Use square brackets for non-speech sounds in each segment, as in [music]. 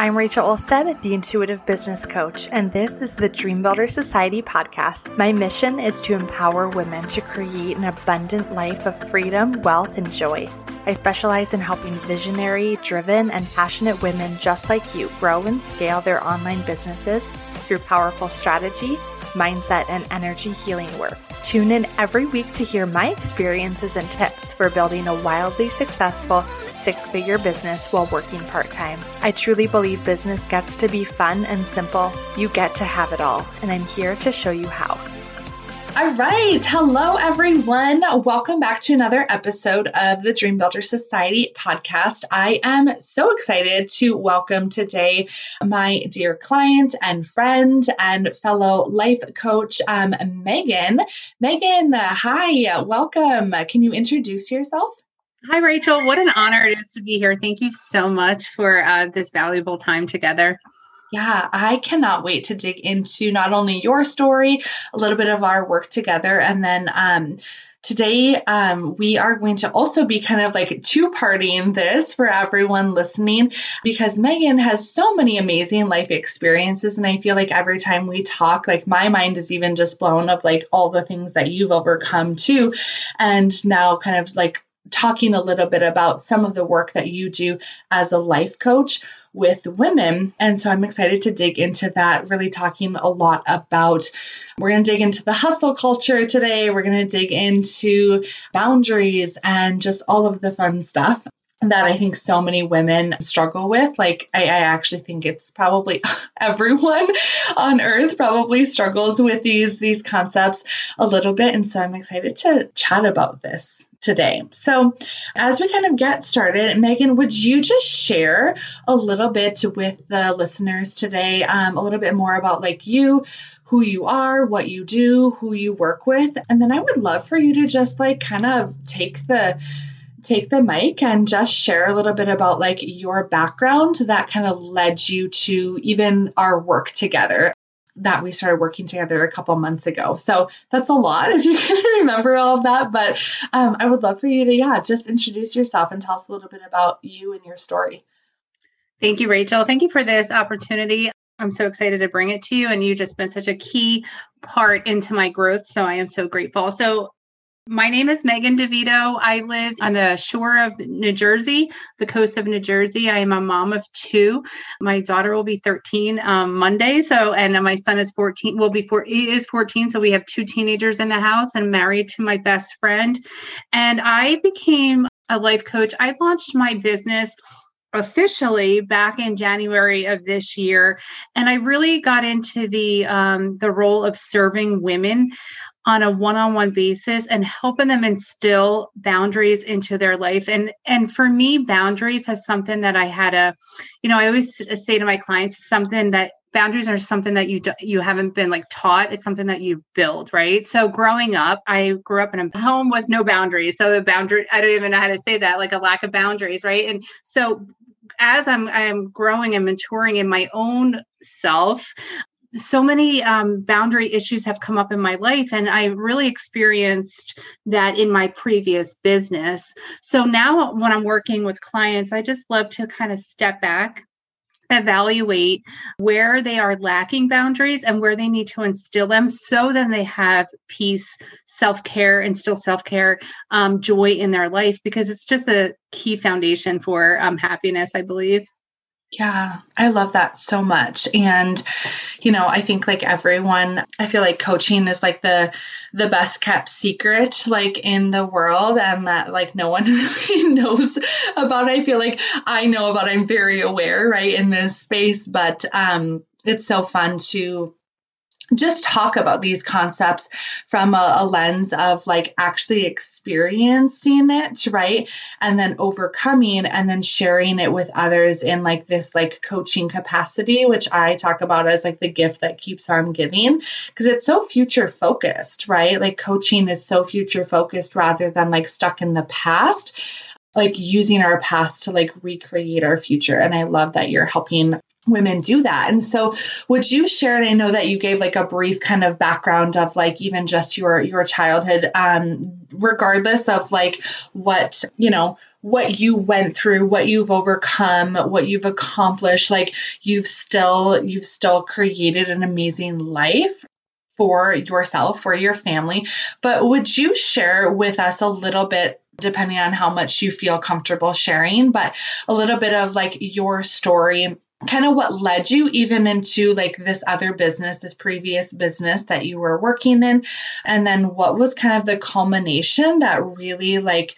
I'm Rachel Olstead, the Intuitive Business Coach, and this is the Dream Builder Society podcast. My mission is to empower women to create an abundant life of freedom, wealth, and joy. I specialize in helping visionary, driven, and passionate women just like you grow and scale their online businesses through powerful strategy, mindset, and energy healing work. Tune in every week to hear my experiences and tips for building a wildly successful six figure business while working part time. I truly believe business gets to be fun and simple. You get to have it all, and I'm here to show you how. All right. Hello, everyone. Welcome back to another episode of the Dream Builder Society podcast. I am so excited to welcome today my dear client and friend and fellow life coach, um, Meghan. Meghan, hi. Welcome. Can you introduce yourself? Hi, Rachel. What an honor it is to be here. Thank you so much for uh, this valuable time together. Yeah, I cannot wait to dig into not only your story, a little bit of our work together, and then um, today um, we are going to also be kind of like two partying this for everyone listening because Meghan has so many amazing life experiences, and I feel like every time we talk, like my mind is even just blown of like all the things that you've overcome too, and now kind of like talking a little bit about some of the work that you do as a life coach with women. And so I'm excited to dig into that, really talking a lot about. We're going to dig into the hustle culture today. We're going to dig into boundaries and just all of the fun stuff that I think so many women struggle with. Like, I, I, actually think it's probably [laughs] everyone on earth probably struggles with these these concepts a little bit. And so I'm excited to chat about this today. So, as we kind of get started, Meghan, would you just share a little bit with the listeners today, um, a little bit more about like you, who you are, what you do, who you work with, and then I would love for you to just like kind of take the take the mic and just share a little bit about like your background that kind of led you to even our work together that we started working together a couple months ago. So that's a lot if you [laughs] can remember all of that. But um, I would love for you to, yeah, just introduce yourself and tell us a little bit about you and your story. Thank you, Rachel. Thank you for this opportunity. I'm so excited to bring it to you. And you just been such a key part into my growth. So I am so grateful. So my name is Meghan DeVito. I live on the shore of New Jersey, the coast of New Jersey. I am a mom of two. My daughter will be 13 um, Monday. So, and my son is 14, will be four, he is 14. So we have two teenagers in the house and married to my best friend. And I became a life coach. I launched my business officially back in January of this year, and I really got into the um, the role of serving women on a one-on-one basis and helping them instill boundaries into their life. And and for me boundaries has something that i had a you know i always say to my clients something that boundaries are something that you do, you haven't been like taught. It's something that you build right? So growing up i grew up in a home with no boundaries. So the boundary i don't even know how to say that like a lack of boundaries right? And so as i'm i'm growing and maturing in my own self so many um, boundary issues have come up in my life and i really experienced that in my previous business. So now when i'm working with clients i just love to kind of step back evaluate where they are lacking boundaries and where they need to instill them so then they have peace self-care instill self-care um, joy in their life because it's just a key foundation for um, happiness i believe yeah, I love that so much. And you know, I think like everyone, I feel like coaching is like the the best kept secret like in the world and that like no one [laughs] really knows about. I feel like I know about I'm very aware, right, in this space, but um it's so fun to just talk about these concepts from a, a, lens of like actually experiencing it, right? And then overcoming and then sharing it with others in like this like coaching capacity, which I talk about as like the gift that keeps on giving because it's so future focused, right? Like coaching is so future focused rather than like stuck in the past like using our past to like recreate our future and i love that you're helping women do that. And so would you share and I know that you gave like a brief kind of background of like even just your your childhood um regardless of like what, you know, what you went through, what you've overcome, what you've accomplished, like you've still you've still created an amazing life for yourself, for your family. But would you share with us a little bit depending on how much you feel comfortable sharing, but a little bit of like your story kind of what led you even into like this other business, this previous business that you were working in. And then what was kind of the culmination that really like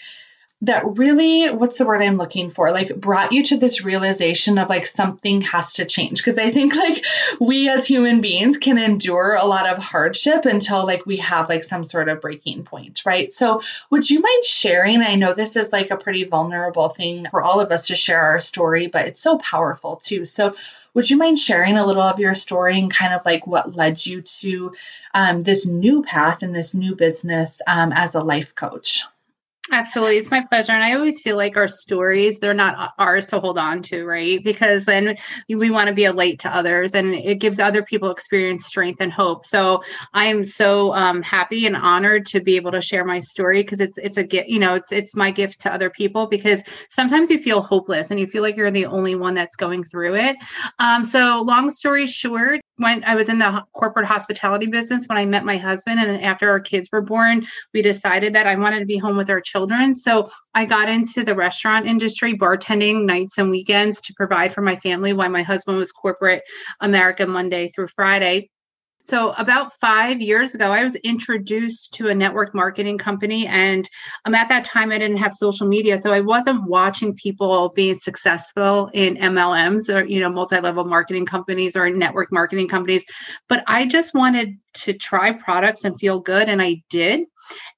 that really what's the word i'm looking for? Like brought you to this realization of like something has to change. Because i think [laughs] like we as human beings can endure a lot of hardship until like we have like some sort of breaking point right? So would you mind sharing i know this is like a pretty vulnerable thing for all of us to share our story but it's so powerful too. So would you mind sharing a little of your story and kind of like what led you to um, this new path and this new business um, as a life coach Absolutely. It's my pleasure. And I always feel like our stories, they're not ours to hold on to, right? Because then we want to be a light to others and it gives other people experience strength and hope. So I am so um, happy and honored to be able to share my story because it's, it's a gift, you know, it's, it's my gift to other people because sometimes you feel hopeless and you feel like you're the only one that's going through it. Um, so long story short, when I was in the corporate hospitality business when I met my husband and after our kids were born, we decided that I wanted to be home with our children. So I got into the restaurant industry, bartending nights and weekends to provide for my family while my husband was corporate America Monday through Friday. So, about five years ago, I was introduced to a network marketing company. And um, at that time, I didn't have social media. So, I wasn't watching people being successful in MLMs or, you know, multi level marketing companies or network marketing companies. But I just wanted to try products and feel good. And I did.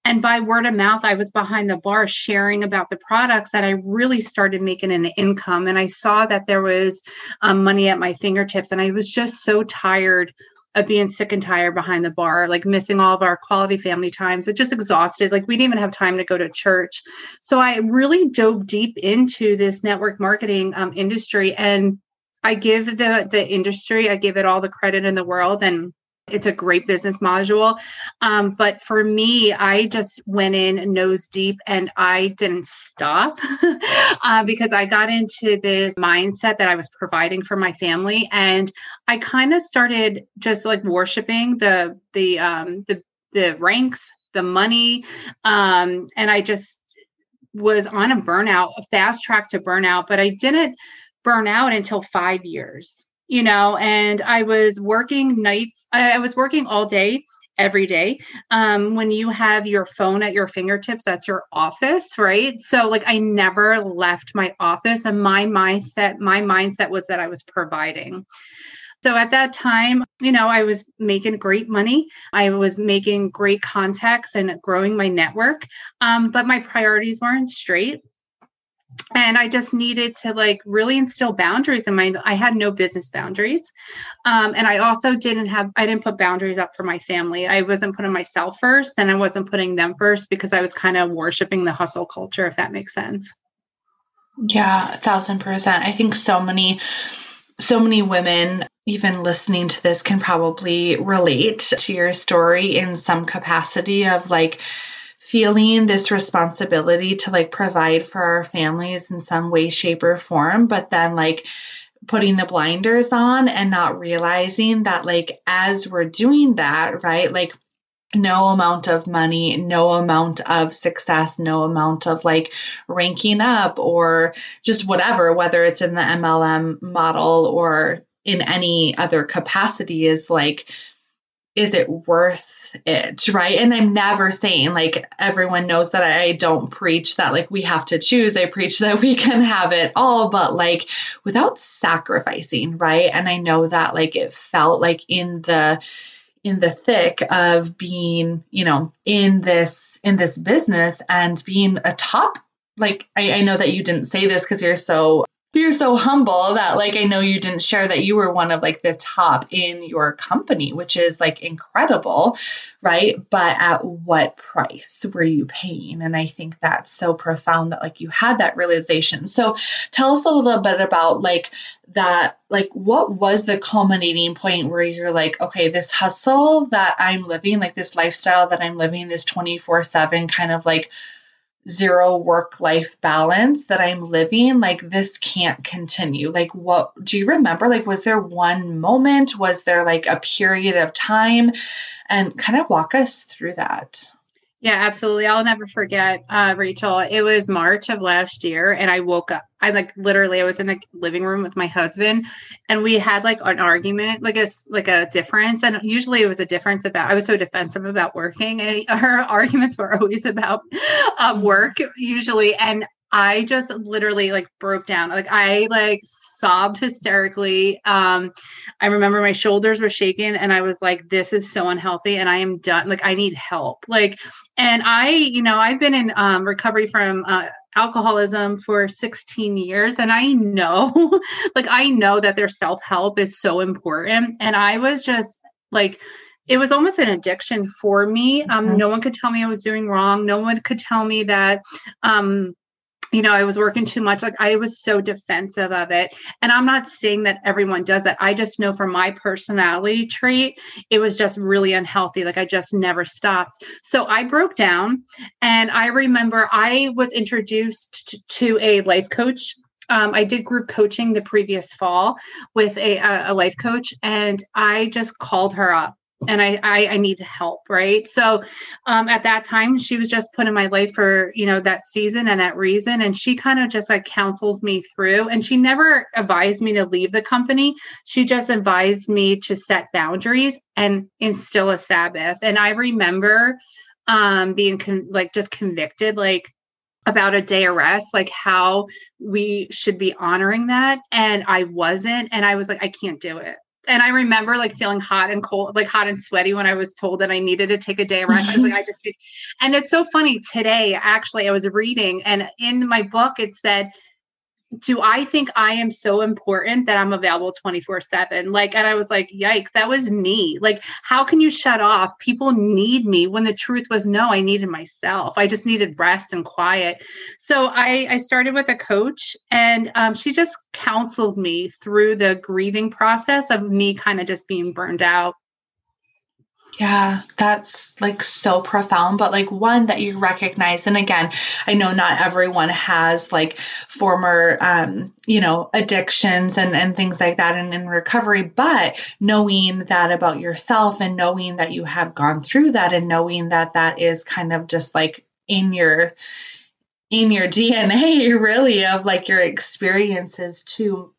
And by word of mouth, I was behind the bar sharing about the products that I really started making an income. And I saw that there was um, money at my fingertips. And I was just so tired of being sick and tired behind the bar, like missing all of our quality family times. It just exhausted. Like we didn't even have time to go to church. So I really dove deep into this network marketing um, industry, and I give the the industry, I give it all the credit in the world, and it's a great business module. Um, but for me, I just went in nose deep and I didn't stop [laughs] uh, because I got into this mindset that I was providing for my family. And I kind of started just like worshiping the, the, um, the, the ranks, the money. Um, and I just was on a burnout, a fast track to burnout, but I didn't burn out until five years you know, and I was working nights, I was working all day every day. Um, when you have your phone at your fingertips, that's your office, right? So like I never left my office and my mindset, my mindset was that I was providing. So at that time, you know, I was making great money. I was making great contacts and growing my network. Um, but my priorities weren't straight and i just needed to like really instill boundaries in my i had no business boundaries. Um, and i also didn't have i didn't put boundaries up for my family. I wasn't putting myself first and i wasn't putting them first because i was kind of worshiping the hustle culture if that makes sense. Yeah a thousand percent. I think so many so many women even listening to this can probably relate to your story in some capacity of like feeling this responsibility to like provide for our families in some way, shape, or form, but then like putting the blinders on and not realizing that like as we're doing that, right? Like no amount of money, no amount of success, no amount of like ranking up or just whatever, whether it's in the MLM model or in any other capacity is like is it worth it right? And i'm never saying like everyone knows that i don't preach that like we have to choose. I preach that [laughs] we can have it all but like without sacrificing right? And i know that like it felt like in the in the thick of being you know in this in this business and being a top like I, I know that you didn't say this because you're so you're so humble that like I know you didn't share that you were one of like the top in your company, which is like incredible, right? But at what price were you paying? And I think that's so profound that like you had that realization. So tell us a little bit about like that like what was the culminating point where you're like okay this hustle that i'm living like this lifestyle that i'm living this 24/7 kind of like zero work life balance that I'm living, like this can't continue. Like, what do you remember? Like, was there one moment? Was there like a period of time? And kind of walk us through that. Yeah, absolutely. I'll never forget, uh, Rachel. It was March of last year, and I woke up. I like literally, I was in the living room with my husband, and we had like an argument, like a like a difference. And usually, it was a difference about. I was so defensive about working, and [laughs] our arguments were always about um, work usually. And I just literally like broke down. Like I like sobbed hysterically. Um I remember my shoulders were shaking and I was like this is so unhealthy and I am done. Like I need help. Like and I, you know, I've been in um recovery from uh alcoholism for 16 years and I know [laughs] like I know that their self-help is so important and I was just like it was almost an addiction for me. Um, mm-hmm. No one could tell me I was doing wrong. No one could tell me that um, you know, I was working too much. Like I was so defensive of it. And I'm not saying that everyone does that. I just know for my personality trait, it was just really unhealthy. Like I just never stopped. So I broke down. And I remember I was introduced to a life coach um, I did group coaching the previous fall with a, a, life coach, and I just called her up and I, I, I needed help, right? So um, at that time, she was just put in my life for you know that season and that reason, and she kind of just like counseled me through. And she never advised me to leave the company. She just advised me to set boundaries and instill a Sabbath. And I remember um, being con- like just convicted, like about a day of rest, like how we should be honoring that. And I wasn't. And I was like, I can't do it and I remember like feeling hot and cold, like hot and sweaty when I was told that I needed to take a day rest. I was like, mm-hmm. I just did. And it's so funny today, actually, I was reading and in my book, it said do I think I am so important that I'm available 24 7? Like, and I was like, yikes, that was me. Like, how can you shut off? People need me when the truth was no, I needed myself. I just needed rest and quiet. So I, I started with a coach and um, she just counseled me through the grieving process of me kind of just being burned out. Yeah, that's like so profound, but like one that you recognize. And again, I know not everyone has like former, um, you know, addictions and, and things like that and in recovery, but knowing that about yourself and knowing that you have gone through that and knowing that that is kind of just like in your, in your DNA [laughs] really of like your experiences too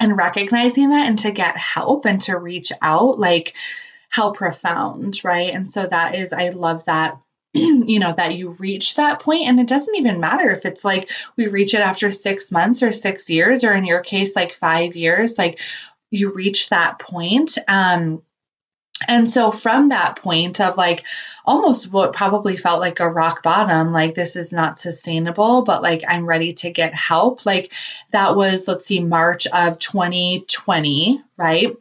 and recognizing that and to get help and to reach out like how profound, right? And so that is, I love that [clears throat] you know that you reach that point and it doesn't even matter if it's like we reach it after 6 months or 6 years or in your case like 5 years like you reach that point um and so from that point of like almost what probably felt like a rock bottom, like this is not sustainable, but like I'm ready to get help. Like that was, let's see, March of 2020, right?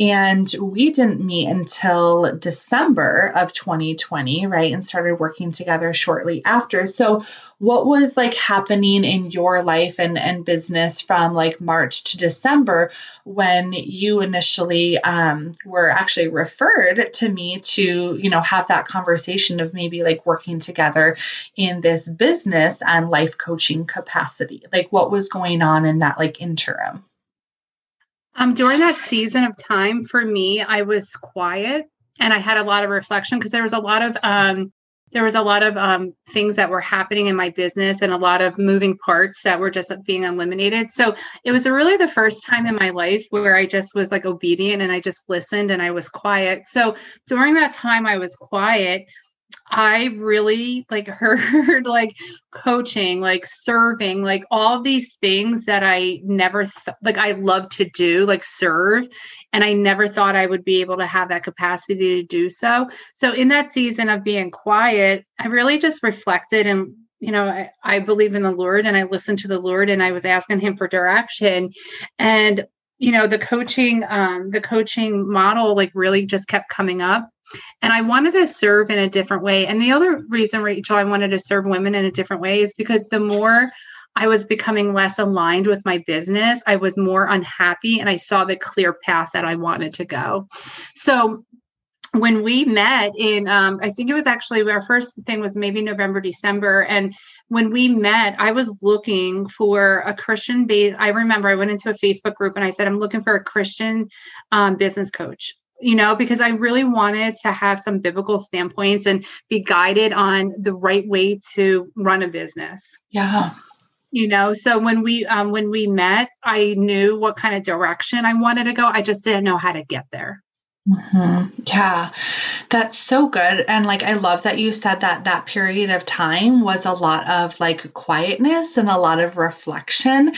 And we didn't meet until December of 2020, right? And started working together shortly after. So, what was like happening in your life and, and business from like March to December when you initially um, were actually referred to me to, you know, have that conversation of maybe like working together in this business and life coaching capacity? Like, what was going on in that like interim? Um, during that season of time, for me, I was quiet and I had a lot of reflection because there was a lot of um, there was a lot of um, things that were happening in my business and a lot of moving parts that were just being eliminated. So it was really the first time in my life where I just was like obedient and I just listened and I was quiet. So during that time, I was quiet. I really like [laughs] heard like coaching, like serving, like all these things that I never th- like I love to do, like serve, and I never thought I would be able to have that capacity to do so. So in that season of being quiet, I really just reflected and you know, I, I believe in the Lord and I listened to the Lord and I was asking him for direction and you know the coaching um the coaching model like really just kept coming up and I wanted to serve in a different way. And the other reason, Rachel, I wanted to serve women in a different way is because the more I was becoming less aligned with my business, I was more unhappy and I saw the clear path that I wanted to go. So when we met in um, i think it was actually our first thing was maybe november december and when we met i was looking for a christian base i remember i went into a facebook group and i said i'm looking for a christian um, business coach you know because i really wanted to have some biblical standpoints and be guided on the right way to run a business. Yeah. You know so when we um, when we met i knew what kind of direction i wanted to go. I just didn't know how to get there Mm-hmm. Yeah, that's so good. And like, I love that you said that that period of time was a lot of like quietness and a lot of reflection.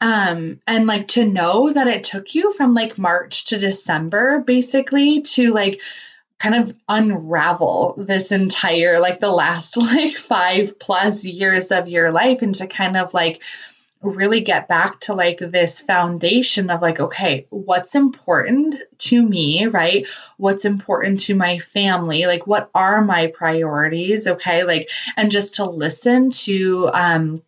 Um, and like to know that it took you from like March to December basically to like kind of unravel this entire like the last [laughs] like five plus years of your life and to kind of like really get back to like this foundation of like, okay, what's important to me, right? What's important to my family? Like, what are my priorities? Okay. Like, and just to listen to, um,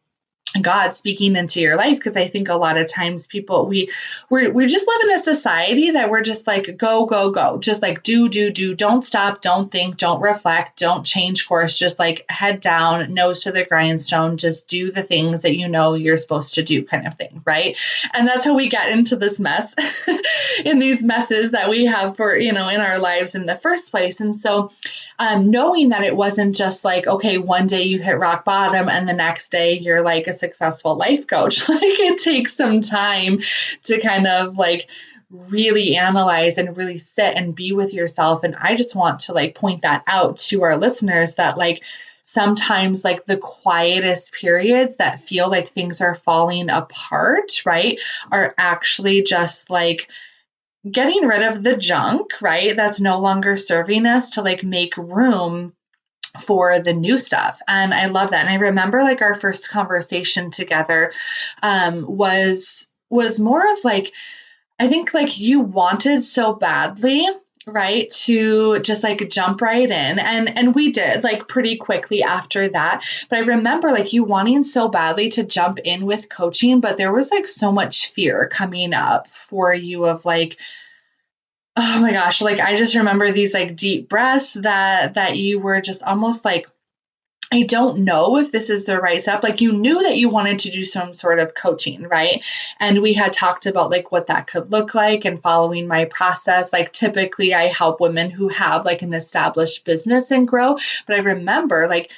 God speaking into your life because I think a lot of times people we we we just live in a society that we're just like go go go. Just like do do do. Don't stop. Don't think. Don't reflect. Don't change course. Just like head down nose to the grindstone. Just do the things that you know you're supposed to do kind of thing right? And that's how we get into this mess [laughs] in these messes that we have for you know in our lives in the first place. And so um, knowing that it wasn't just like, okay, one day you hit rock bottom and the next day you're like a successful life coach. [laughs] like it takes some time to kind of like really analyze and really sit and be with yourself. And I just want to like point that out to our listeners that like, sometimes like the quietest periods that feel like things are falling apart, right, are actually just like getting rid of the junk, right? That's no longer serving us to like make room for the new stuff. And I love that. And I remember like our first conversation together um was was more of like I think like you wanted so badly right to just like jump right in and and we did like pretty quickly after that but i remember like you wanting so badly to jump in with coaching but there was like so much fear coming up for you of like oh my gosh like i just remember these like deep breaths that that you were just almost like I don't know if this is the right step. Like you knew that you wanted to do some sort of coaching, right? And we had talked about like what that could look like and following my process. Like typically I help women who have like an established business and grow. But I remember like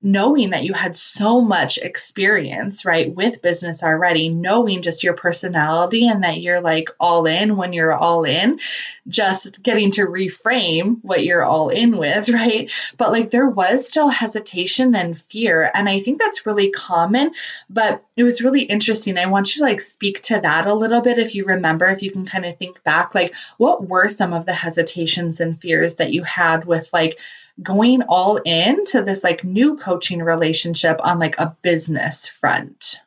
knowing that you had so much experience, right, with business already, knowing just your personality and that you're like all in when you're all in, just getting to reframe what you're all in with, [laughs] right? But like there was still hesitation and fear. And I think that's really common, but it was really interesting. I want you to like speak to that a little bit if you remember, if you can kind of think back, like what were some of the hesitations and fears that you had with like, going all in to this like new coaching relationship on like a business front.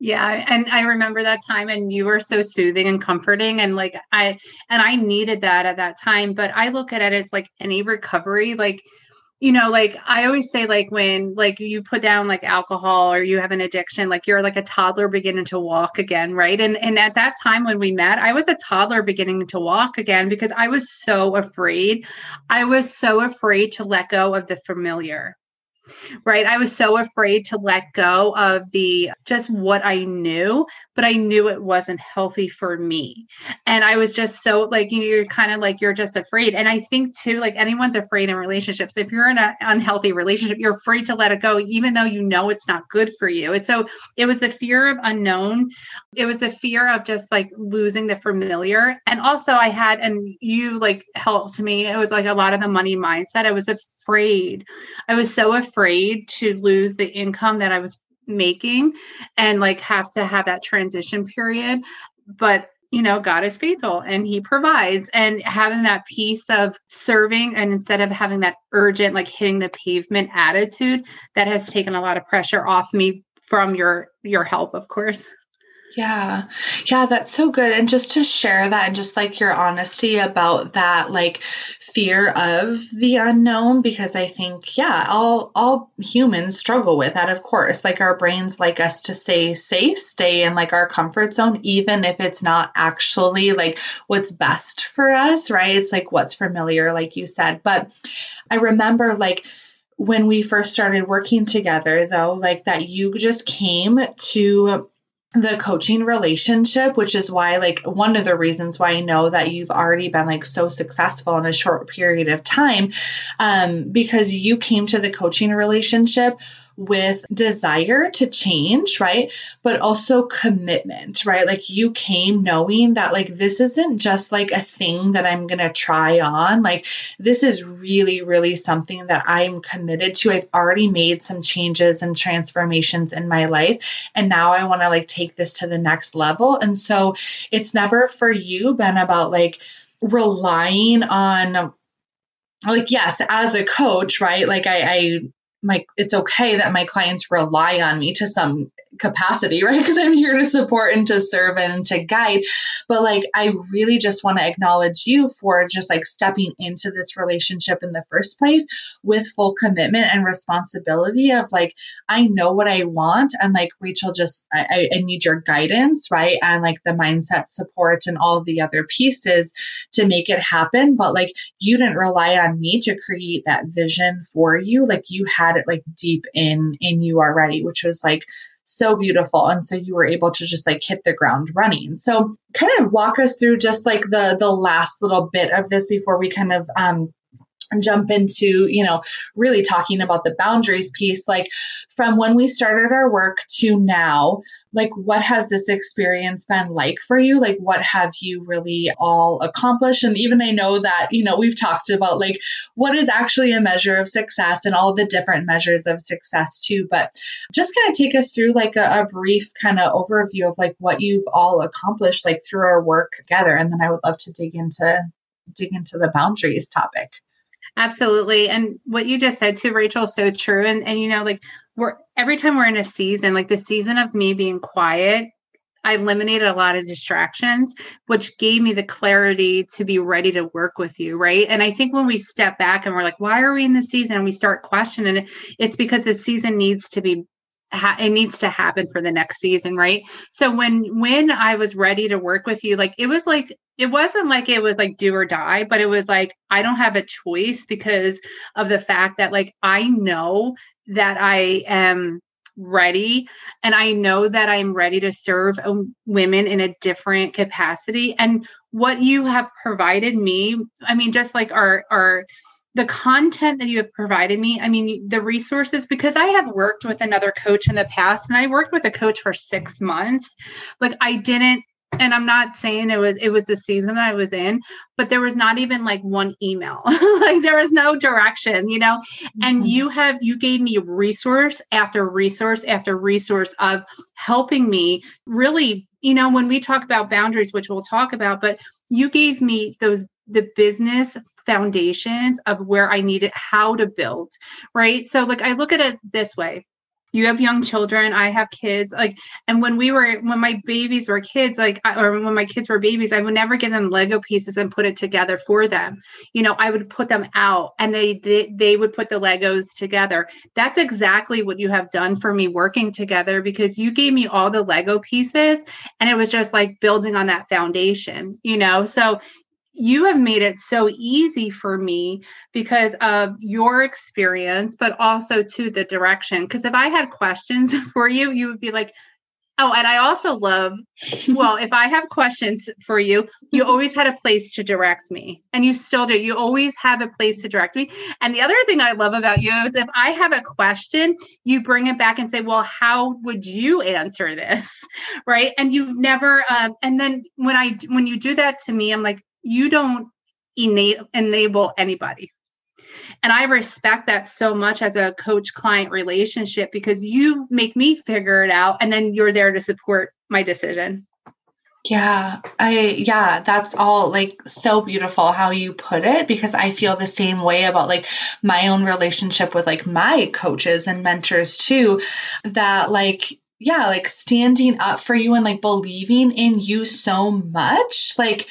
Yeah, and I remember that time and you were so soothing and comforting and like I and I needed that at that time, but I look at it as like any recovery like you know like i always say like when like you put down like alcohol or you have an addiction like you're like a toddler beginning to walk again right? And and at that time when we met i was a toddler beginning to walk again because i was so afraid. I was so afraid to let go of the familiar right? I was so afraid to let go of the just what I knew, but I knew it wasn't healthy for me. And I was just so like, you're kind of like, you're just afraid. And I think too, like anyone's afraid in relationships. If you're in an unhealthy relationship, you're afraid to let it go, even though you know it's not good for you. And so it was the fear of unknown. It was the fear of just like losing the familiar. And also, I had, and you like helped me, it was like a lot of the money mindset. I was afraid. I was so afraid to lose the income that I was making and like have to have that transition period. But you know, God is faithful and He provides. And having that peace of serving, and instead of having that urgent, like hitting the pavement attitude, that has taken a lot of pressure off me from your your help, of course. Yeah. Yeah, that's so good. And just to share that and just like your honesty about that, like fear of the unknown, because I think, yeah, all all humans struggle with that, of course. Like our brains like us to stay safe, stay in like our comfort zone, even if it's not actually like what's best for us, right? It's like what's familiar, like you said. But I remember like when we first started working together though, like that you just came to the coaching relationship, which is why, like, one of the reasons why I know that you've already been like so successful in a short period of time, um, because you came to the coaching relationship with desire to change, right? But also commitment, right? Like you came knowing that like this isn't just like a thing that I'm going to try on. Like this is really, really something that I'm committed to. I've already made some changes and transformations in my life. And now I want to like take this to the next level. And so it's never for you been about like, relying on like yes as a coach right like I, I my it's okay that my clients rely on me to some capacity, [laughs] right? Because I'm here to support and to serve and to guide. But like, I really just want to acknowledge you for just like stepping into this relationship in the first place with full commitment and responsibility of like, I know what I want. And like, Rachel, just, I, I need your guidance, right? And like the mindset support and all the other pieces to make it happen. But like, you didn't rely on me to create that vision for you. Like, you had it like deep in, in you already, which was like, so beautiful. And so you were able to just like hit the ground running. So kind of walk us through just like the the last little bit of this before we kind of um jump into you know really talking about the boundaries piece like from when we started our work to now like what has this experience been like for you? Like what have you really all accomplished? And even i know that you know we've talked about like what is actually a measure of success and all the different measures of success too but just kind of take us through like a, a brief kind of overview of like what you've all accomplished like through our work together and then i would love to dig into dig into the boundaries topic Absolutely. And what you just said to Rachel, so true. And and you know, like we're every time we're in a season, like the season of me being quiet, I eliminated a lot of distractions, which gave me the clarity to be ready to work with you. Right. And I think when we step back and we're like, why are we in this season? And we start questioning it, it's because the season needs to be ha- it needs to happen for the next season right? So when when i was ready to work with you like it was like it wasn't like it was like do or die but it was like i don't have a choice because of the fact that like i know that i am ready and i know that i'm ready to serve um, women in a different capacity. And what you have provided me i mean just like our our the content that you have provided me i mean the resources because i have worked with another coach in the past and i worked with a coach for six months like i didn't and i'm not saying it was it was the season that i was in but there was not even like one email [laughs] like there was no direction you know mm-hmm. and you have you gave me resource after resource after resource of helping me really you know when we talk about boundaries which we'll talk about but you gave me those the business foundations of where I needed how to build, right? So, like, I look at it this way. You have young children i have kids like and when we were when my babies were kids like or when my kids were babies i would never give them lego pieces and put it together for them. You know i would put them out and they they, they would put the legos together. That's exactly what you have done for me working together because you gave me all the lego pieces and it was just like building on that foundation you know? So you have made it so easy for me because of your experience, but also to the direction. Because if I had questions [laughs] for you, you would be like, Oh, and I also love, [laughs] well, if I have questions for you, you always had a place to direct me, and you still do. You always have a place to direct me. And the other thing I love about you is if I have a question, you bring it back and say, Well, how would you answer this? [laughs] Right. And you never, um, and then when I, when you do that to me, I'm like, you don't ena- enable anybody. And I respect that so much as a coach client relationship because you make me figure it out and then you're there to support my decision. Yeah, I yeah, that's all like so beautiful how you put it because I feel the same way about like my own relationship with like my coaches and mentors too that like yeah, like standing up for you and like believing in you so much, like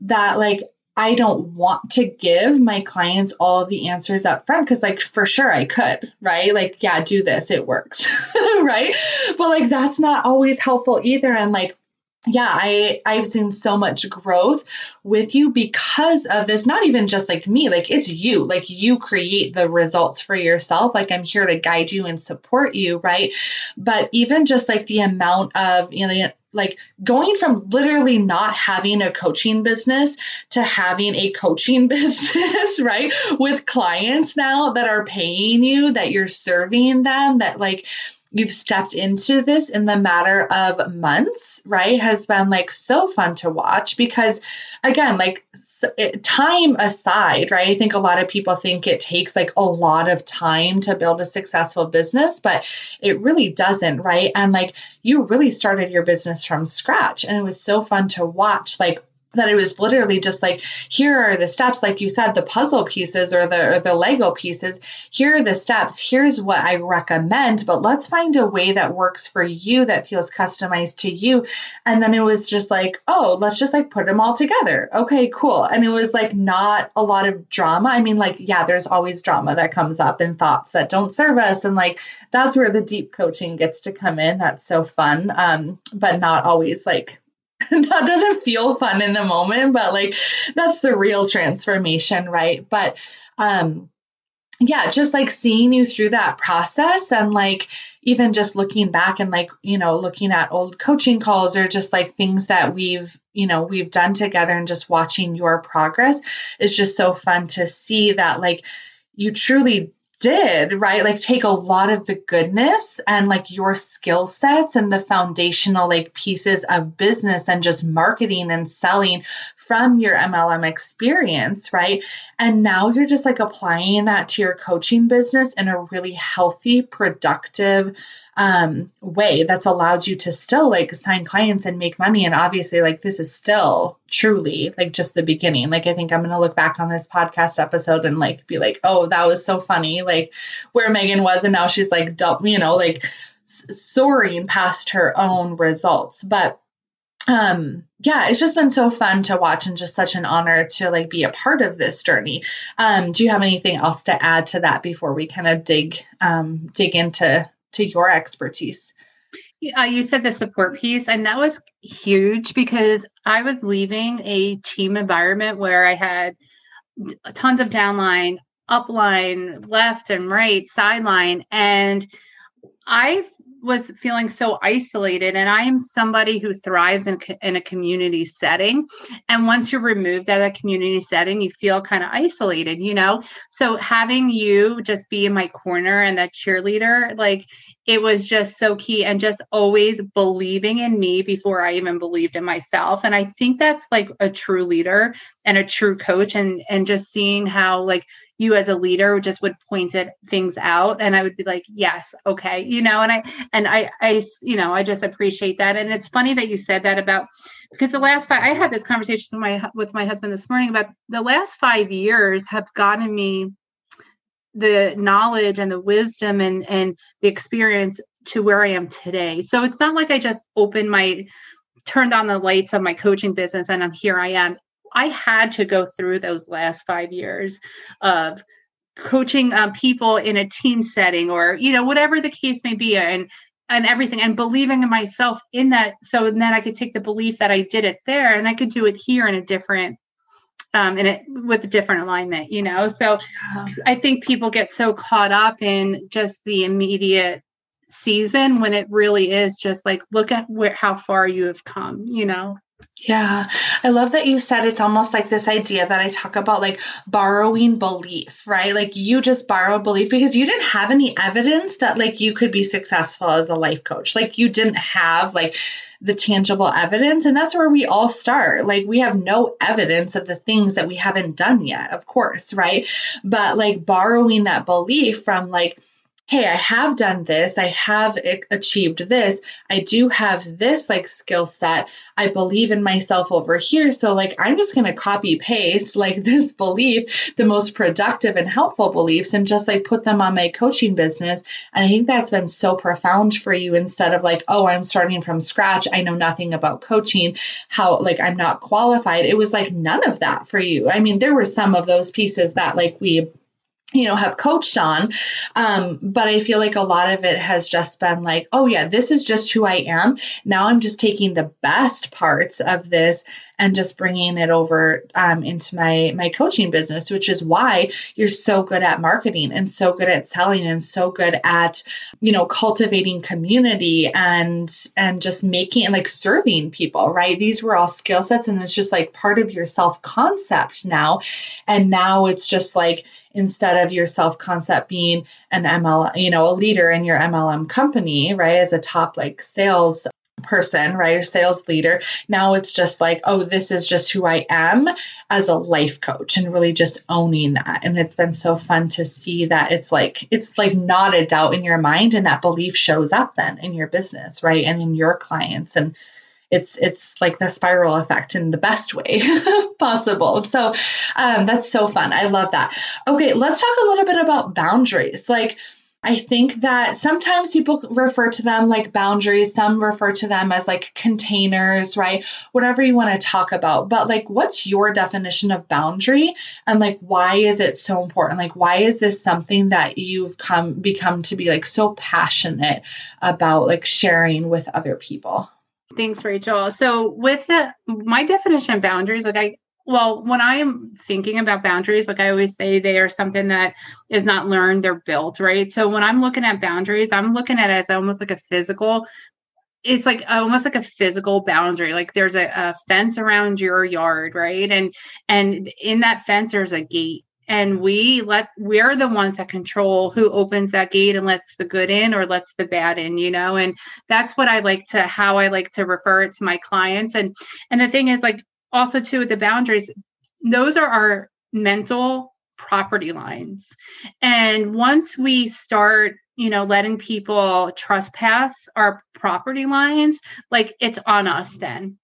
that, like I don't want to give my clients all of the answers up front because, like, for sure I could, right? Like, yeah, do this, it works, [laughs] right? But, like, that's not always helpful either. And, like, yeah, I I've seen so much growth with you because of this not even just like me, like it's you. Like you create the results for yourself. Like I'm here to guide you and support you, right? But even just like the amount of, you know, like going from literally not having a coaching business to having a coaching [laughs] business, right? With clients now that are paying you, that you're serving them, that like you've stepped into this in the matter of months, right, has been like so fun to watch because, again, like time aside, right, I think a lot of people think it takes like a lot of time to build a successful business, but it really doesn't, right? And like you really started your business from scratch, and it was so fun to watch, like that it was literally just like here are the steps like you said the puzzle pieces or the or the lego pieces. Here are the steps. Here's what i recommend but let's find a way that works for you that feels customized to you. And then it was just like oh let's just like put them all together. Okay cool. And it was like not a lot of drama. I mean like yeah there's always drama that comes up and thoughts that don't serve us. And like that's where the deep coaching gets to come in. That's so fun. Um but not always like [laughs] that doesn't feel fun in the moment, but like that's the real transformation, right? But um yeah, just like seeing you through that process and like even just looking back and like, you know, looking at old coaching calls or just like things that we've, you know, we've done together and just watching your progress is just so fun to see that like you truly did, right? Like take a lot of the goodness and like your skill sets and the foundational like pieces of business and just marketing and selling from your MLM experience, right? And now you're just like applying that to your coaching business in a really healthy, productive, um, way that's allowed you to still like sign clients and make money. And obviously, like this is still truly like just the beginning. Like I think I'm gonna look back on this podcast episode and like be like, oh, that was so funny, like where Meghan was, and now she's like, you know, like soaring past her own results. But um yeah it's just been so fun to watch and just such an honor to like be a part of this journey um do you have anything else to add to that before we kind of dig um dig into to your expertise. Yeah, you said the support piece, and that was huge because I was leaving a team environment where I had tons of downline, upline, left and right, sideline, and I was feeling so isolated and i am somebody who thrives in, in a community setting. And once you're removed out of that community setting you feel kind of isolated you know? So having you just be in my corner and that cheerleader like it was just so key and just always believing in me before i even believed in myself. And i think that's like a true leader and a true coach and and just seeing how like you as a leader just would point it things out. And i would be like yes okay you know and i and i i you know i just appreciate that. And it's funny that you said that about because the last five i had this conversation with my with my husband this morning about the last five years have gotten me the knowledge and the wisdom and and the experience to where i am today. So it's not like i just opened my turned on the lights of my coaching business and i'm here i am. I had to go through those last five years of coaching um, people in a team setting or you know whatever the case may be and and everything and believing in myself in that so then i could take the belief that i did it there and i could do it here in a different um in it with a different alignment you know? So i think people get so caught up in just the immediate season when it really is just like look at where how far you have come you know yeah, I love that you said it's almost like this idea that I talk about, like borrowing belief, right? Like you just borrow belief because you didn't have any evidence that, like, you could be successful as a life coach. Like, you didn't have, like, the tangible evidence. And that's where we all start. Like, we have no evidence of the things that we haven't done yet, of course, right? But, like, borrowing that belief from, like, hey, I have done this, I have achieved this, I do have this like skill set, I believe in myself over here. So, like, I'm just going to copy paste like [laughs] this belief, the most productive and helpful beliefs, and just like put them on my coaching business. And I think that's been so profound for you instead of like, oh, I'm starting from scratch, I know nothing about coaching, how like I'm not qualified. It was like none of that for you. I mean, there were some of those pieces that like we you know have coached on um, but i feel like a lot of it has just been like oh yeah this is just who i am. Now i'm just taking the best parts of this and just bringing it over um, into my my coaching business which is why you're so good at marketing and so good at selling and so good at you know cultivating community and and just making and like serving people right? These were all skill sets and it's just like part of your self concept now. And now it's just like instead of your self concept being an ML, you know, a leader in your MLM company, right, as a top like sales person, right, or sales leader. Now it's just like, oh, this is just who I am as a life coach and really just owning that. And it's been so fun to see that it's like, it's like not a doubt in your mind and that belief shows up then in your business, right, and in your clients. And it's it's like the spiral effect in the best way [laughs] possible. So um, that's so fun. I love that. Okay, let's talk a little bit about boundaries. Like I think that sometimes people refer to them like boundaries, some refer to them as like containers, right? Whatever you want to talk about. But like, what's your definition of boundary? And like, why is it so important? Like, why is this something that you've come become to be like so passionate about like sharing with other people? Thanks, Rachel. So, with the, my definition of boundaries, like I, well, when I am thinking about boundaries, like I always say, they are something that is not learned, they're built, right? So, when I'm looking at boundaries, I'm looking at it as almost like a physical, it's like almost like a physical boundary. Like there's a, a fence around your yard, right? And and in that fence, there's a gate and we let we're the ones that control who opens that gate and lets the good in or lets the bad in you know and that's what i like to how i like to refer it to my clients and and the thing is like also too with the boundaries those are our mental property lines. And once we start you know letting people trespass our property lines like it's on us then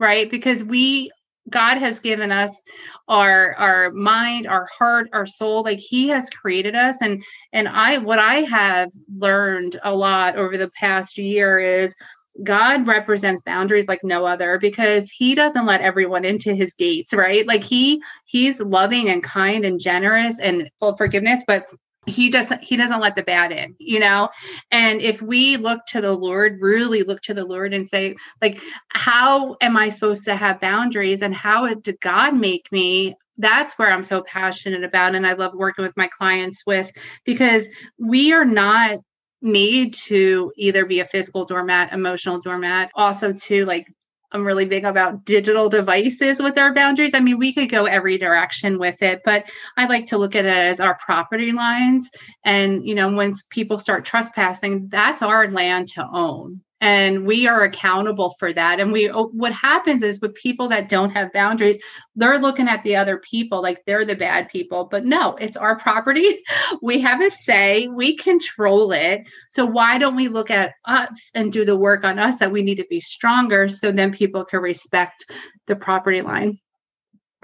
right? Because we God has given us our our mind, our heart, our soul like he has created us. And and I what I have learned a lot over the past year is God represents boundaries like no other because he doesn't let everyone into his gates, right? Like he he's loving and kind and generous and full of forgiveness, but he doesn't he doesn't let the bad in you know and if we look to the lord really look to the lord and say like how am i supposed to have boundaries and how did god make me that's where i'm so passionate about and i love working with my clients with because we are not made to either be a physical doormat emotional doormat also to like I'm really big about digital devices with our boundaries. I mean, we could go every direction with it, but I like to look at it as our property lines. And, you know, once people start trespassing, that's our land to own and we are accountable for that. And we oh, what happens is with people that don't have boundaries they're looking at the other people like they're the bad people. But no it's our property. [laughs] We have a say. We control it. So why don't we look at us and do the work on us that we need to be stronger so then people can respect the property line?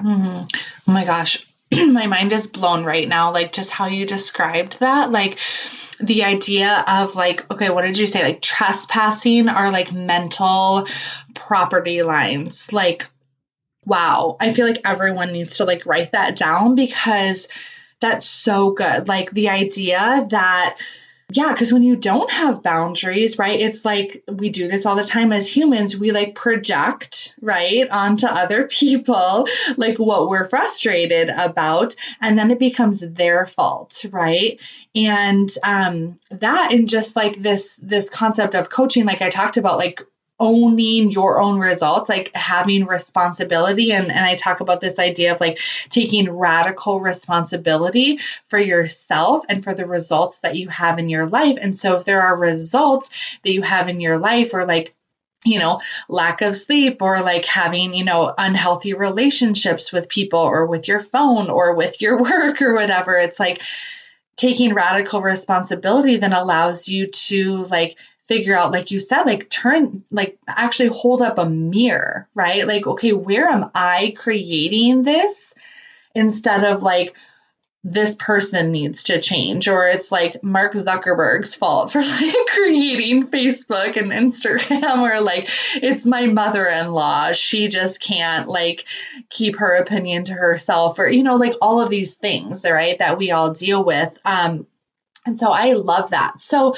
Mm-hmm. oh my gosh. [clears throat] My mind is blown right now like just how you described that. Like the idea of like, okay, what did you say? Like trespassing are like mental property lines. Like, wow. I feel like everyone needs to like write that down because that's so good. Like the idea that yeah, because when you don't have boundaries, right, it's like we do this all the time as humans. We like project, right, onto other [laughs] people, like what we're frustrated about, and then it becomes their fault, right? And um, that, and just like this, this concept of coaching, like I talked about, like owning your own results, like having responsibility. And, and I talk about this idea of like taking radical responsibility for yourself and for the results that you have in your life. And so if there are results that you have in your life or like you know, lack of sleep or like having, you know, unhealthy relationships with people or with your phone or with your [laughs] work or whatever. It's like taking radical responsibility then allows you to like figure out like you said like turn like actually hold up a mirror right? Like okay where am i creating this instead of like this person needs to change or it's like Mark Zuckerberg's fault for [laughs] like creating Facebook and Instagram or like it's my mother-in-law. She just can't like keep her opinion to herself or you know like all of these things right that we all deal with. Um and so I love that. So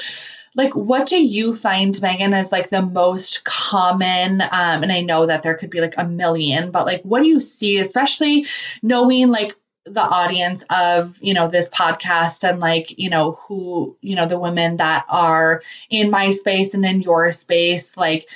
like what do you find meghan as like the most common um, and i know that there could be like a million but like what do you see especially knowing like the audience of you know this podcast and like you know who you know the women that are in my space and in your space like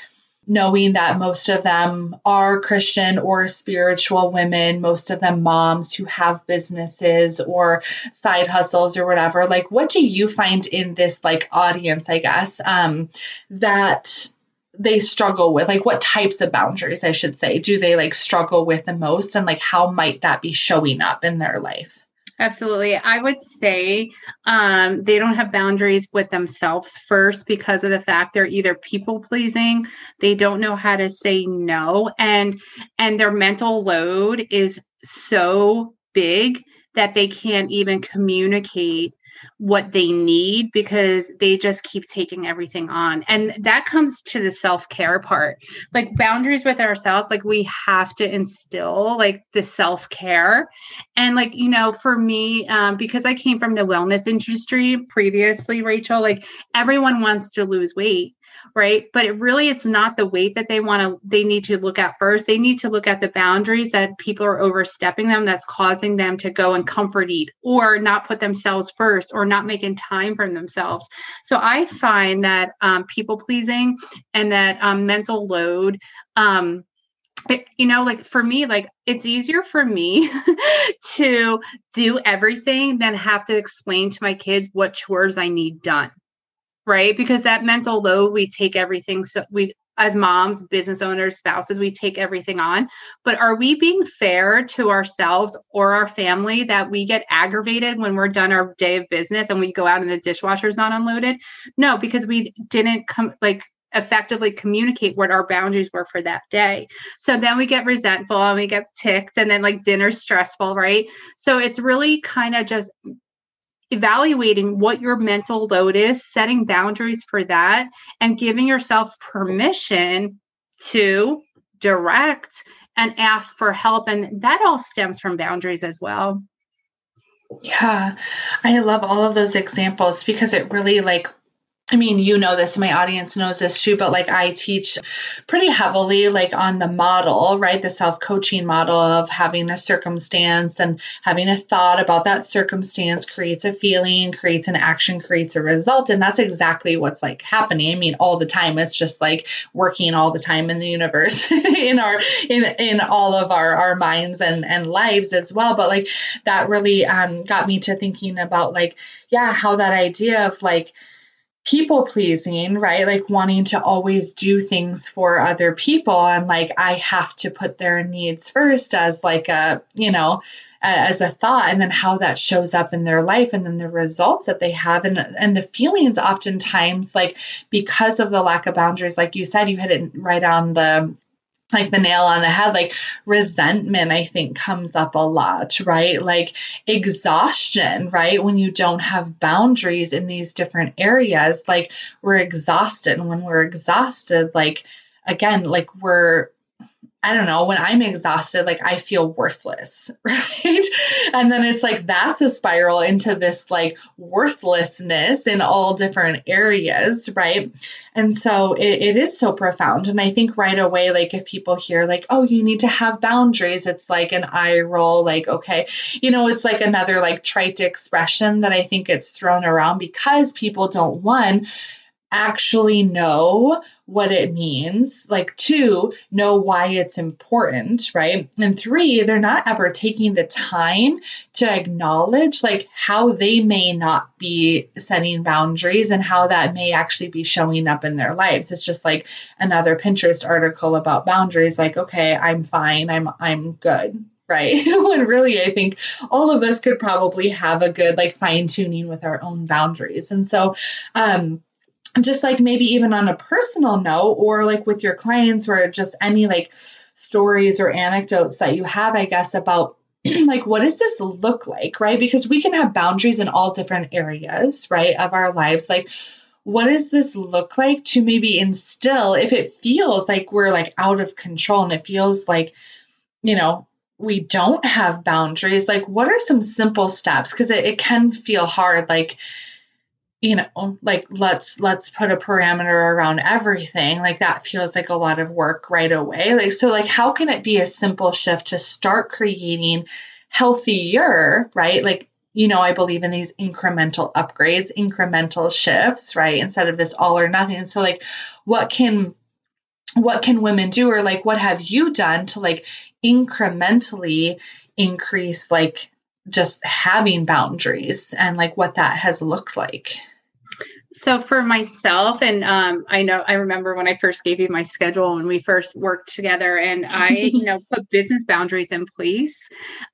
knowing that most of them are christian or spiritual women most of them moms who have businesses or side hustles or whatever. Like what do you find in this like audience i guess um that they struggle with? Like what types of boundaries i should say do they like struggle with the most? And like how might that be showing up in their life absolutely. I would say um, they don't have boundaries with themselves first because of the fact they're either people pleasing they don't know how to say no and and their mental load is so big that they can't even communicate what they need because they just keep taking everything on. And that comes to the self care part. Like boundaries with ourselves, like we have to instill like the self care. And like, you know, for me, um, because I came from the wellness industry previously, Rachel, like everyone wants to lose weight right? But it really it's not the weight that they want to they need to look at first. They need to look at the boundaries that people are overstepping them that's causing them to go and comfort eat or not put themselves first or not making time for themselves. So i find that um, people pleasing and that um, mental load um, it, you know like for me like it's easier for me [laughs] to do everything than have to explain to my kids what chores i need done right? Because that mental load, we take everything. So we, as moms, business owners, spouses, we take everything on. But are we being fair to ourselves or our family that we get aggravated when we're done our day of business and we go out and the dishwasher's not unloaded? No, because we didn't come like effectively communicate what our boundaries were for that day. So then we get resentful and we get ticked and then like dinner's stressful, right? So it's really kind of just evaluating what your mental load is, setting boundaries for that, and giving yourself permission to direct and ask for help. And that all stems from boundaries as well. Yeah, I love all of those examples because it really like I mean, you know this, my audience knows this too, but like I teach pretty heavily like on the model, right? The self-coaching model of having a circumstance and having a thought about that circumstance creates a feeling, creates an action, creates a result. And that's exactly what's like happening. I mean, all the time. It's just like working all the time in the universe, [laughs] in our in in all of our our minds and and lives as well. But like that really um got me to thinking about like, yeah, how that idea of like people pleasing, right? Like wanting to always do things for other people and like I have to put their needs first as like a, you know, as a thought and then how that shows up in their life and then the results that they have and and the feelings oftentimes like because of the lack of boundaries like you said you hit it right on the like the nail on the head like resentment i think comes up a lot right? Like exhaustion right? When you don't have boundaries in these different areas like we're exhausted. And when we're exhausted like again like we're I don't know, when I'm exhausted, like I feel worthless, [laughs] right? And then it's like that's a spiral into this like worthlessness in all different areas, right? And so it, it is so profound. And I think right away, like if people hear like, oh, you need to have boundaries, it's like an eye roll, like, okay, you know, it's like another like trite expression that I think it's thrown around because people don't one actually know what it means. Like, two, know why it's important, right? And three, they're not ever taking the time to acknowledge like how they may not be setting boundaries and how that may actually be showing up in their lives. It's just like another Pinterest article about boundaries, like, okay, I'm fine, I'm I'm good right? [laughs] when really I think all of us could probably have a good like fine tuning with our own boundaries. And so, um, just like maybe even on a personal note or like with your clients or just any like stories or anecdotes that you have, I guess, about [clears throat] like what does this look like, right? Because we can have boundaries in all different areas, right, of our lives. Like, what does this look like to maybe instill if it feels like we're like out of control and it feels like, you know, we don't have boundaries? Like, what are some simple steps? Because it, it can feel hard, like, you know like let's let's put a parameter around everything. Like that feels like a lot of work right away. Like so like how can it be a simple shift to start creating healthier right? Like you know i believe in these incremental upgrades incremental shifts right? Instead of this all or nothing. And so like what can what can women do? Or like what have you done to like incrementally increase like just having boundaries and like what that has looked like so for myself, and um, I know I remember when I first gave you my schedule when we first worked together, and I, [laughs] you know, put business boundaries in place.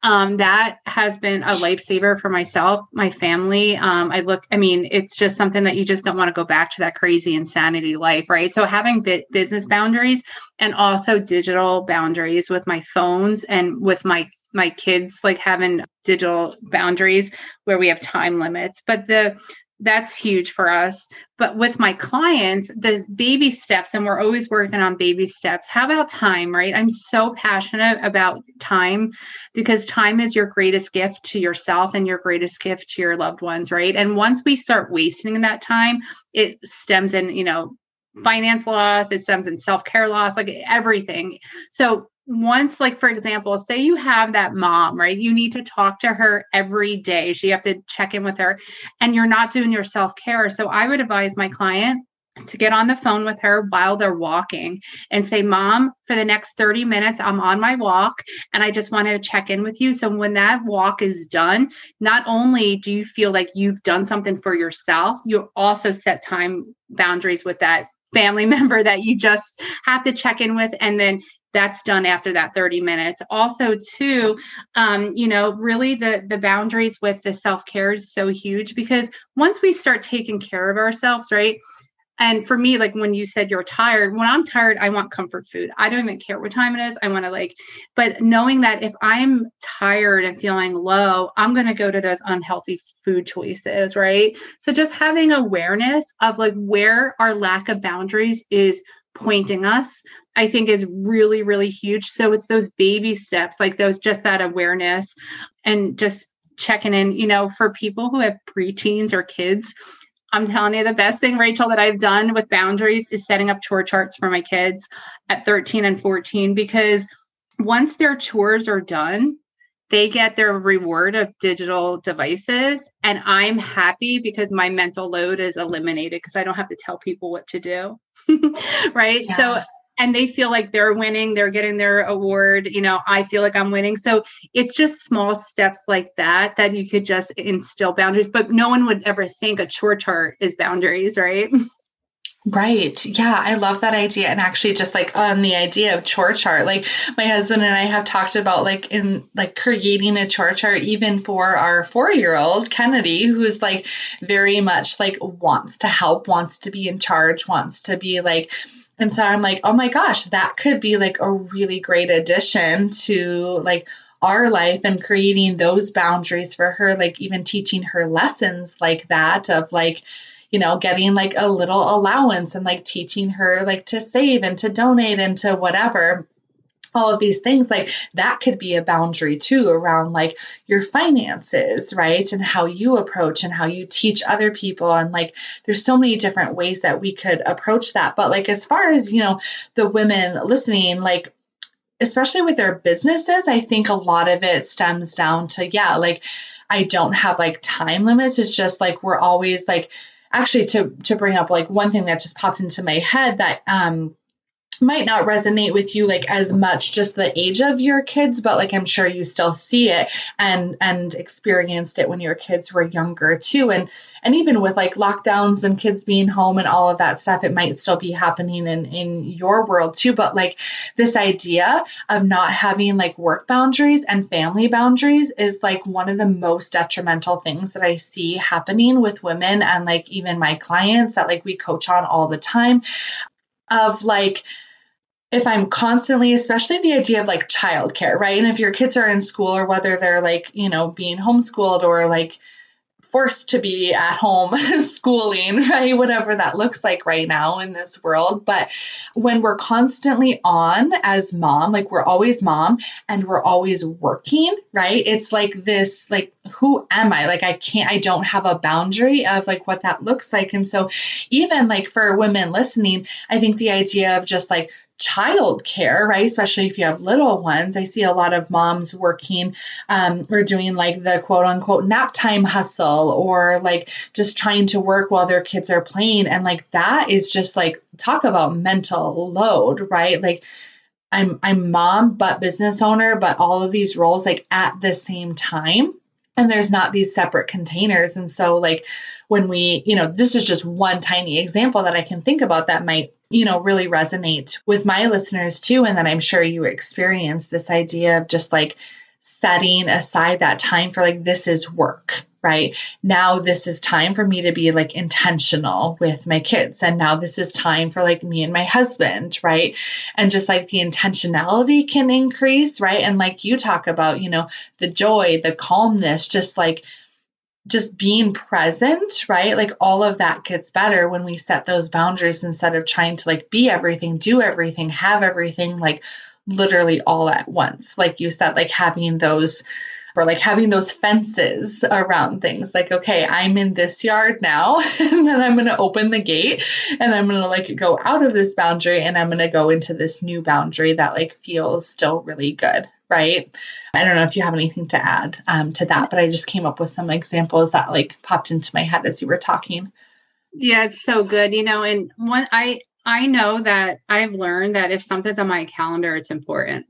Um, that has been a lifesaver for myself, my family. Um, I look, I mean, it's just something that you just don't want to go back to that crazy insanity life, right? So having business boundaries and also digital boundaries with my phones and with my my kids like having digital boundaries where we have time limits but the that's huge for us. But with my clients, the baby steps, and we're always working on baby steps. How about time, right? I'm so passionate about time because time is your greatest gift to yourself and your greatest gift to your loved ones, right? And once we start wasting that time, it stems in, you know, finance loss, it stems in self care loss, like everything. So once like for example say you have that mom right? You need to talk to her every day. So you have to check in with her and you're not doing your self-care. So i would advise my client to get on the phone with her while they're walking and say, Mom, for the next 30 minutes, I'm on my walk and I just wanted to check in with you. So when that walk is done, not only do you feel like you've done something for yourself, you also set time boundaries with that family [laughs] member that you just have to check in with and then that's done after that 30 minutes. Also too um, you know really the the boundaries with the self-care is so huge because once we start taking care of ourselves right? And for me like when you said you're tired when i'm tired i want comfort food. I don't even care what time it is. I want to like but knowing that if i'm tired and feeling low i'm going to go to those unhealthy food choices right? So just having awareness of like where our lack of boundaries is pointing us i think is really really huge. So it's those baby steps like those just that awareness and just checking in you know for people who have preteens or kids i'm telling you the best thing rachel that i've done with boundaries is setting up chore charts for my kids at 13 and 14 because once their chores are done they get their reward of digital devices and i'm happy because my mental load is eliminated because i don't have to tell people what to do [laughs] right? Yeah. so and they feel like they're winning they're getting their award you know i feel like i'm winning. So it's just small steps like that that you could just instill boundaries but no one would ever think a chore chart is boundaries right [laughs] Right. Yeah, I love that idea. And actually just like on the idea of chore chart, like my husband and I have talked about like in like creating a chore chart even for our 4-year-old Kennedy who's like very much like wants to help, wants to be in charge, wants to be like and so I'm like, "Oh my gosh, that could be like a really great addition to like our life and creating those boundaries for her, like even teaching her lessons like that of like you know, getting like a little allowance and like teaching her like to save and to donate and to whatever all of these things like that could be a boundary too around like your finances right? And how you approach and how you teach other people. And like there's so many different ways that we could approach that. But like as far as you know the women listening like especially with their businesses i think a lot of it stems down to yeah like i don't have like time limits. It's just like we're always like actually to to bring up like one thing that just popped into my head that um might not resonate with you like as much just the age of your kids but like i'm sure you still see it and and experienced it when your kids were younger too. And and even with like lockdowns and kids being home and all of that stuff it might still be happening in in your world too but like this idea of not having like work boundaries and family boundaries is like one of the most detrimental things that i see happening with women and like even my clients that like we coach on all the time of like if I'm constantly, especially the idea of like childcare, right? And if your kids are in school or whether they're like, you know, being homeschooled or like forced to be at home [laughs] schooling, right? Whatever that looks like right now in this world. But when we're constantly on as mom, like we're always mom and we're always working, right? It's like this, like, who am I? Like, I can't, I don't have a boundary of like what that looks like. And so, even like for women listening, I think the idea of just like childcare, right? Especially if you have little ones. I see a lot of moms working um, or doing like the quote unquote nap time hustle or like just trying to work while their kids are playing. And like that is just like talk about mental load, right? Like I'm I'm mom but business owner, but all of these roles like at the same time. And there's not these separate containers. And so like when we, you know, this is just one tiny example that I can think about that might you know, really resonate with my listeners too. And then I'm sure you experience this idea of just like setting aside that time for like, this is work, right? Now this is time for me to be like intentional with my kids. And now this is time for like me and my husband, right? And just like the intentionality can increase, right? And like you talk about, you know, the joy, the calmness, just like, just being present, right? Like all of that gets better when we set those boundaries instead of trying to like be everything, do everything, have everything like literally all at once. Like you said, like having those or like having those fences around things like okay i'm in this yard now [laughs] and then i'm going to open the gate and i'm going to like go out of this boundary and i'm going to go into this new boundary that like feels still really good right? I don't know if you have anything to add um, to that, but I just came up with some examples that like popped into my head as you were talking. Yeah, it's so good. You know, and one I I know that I've learned that if something's on my calendar, it's important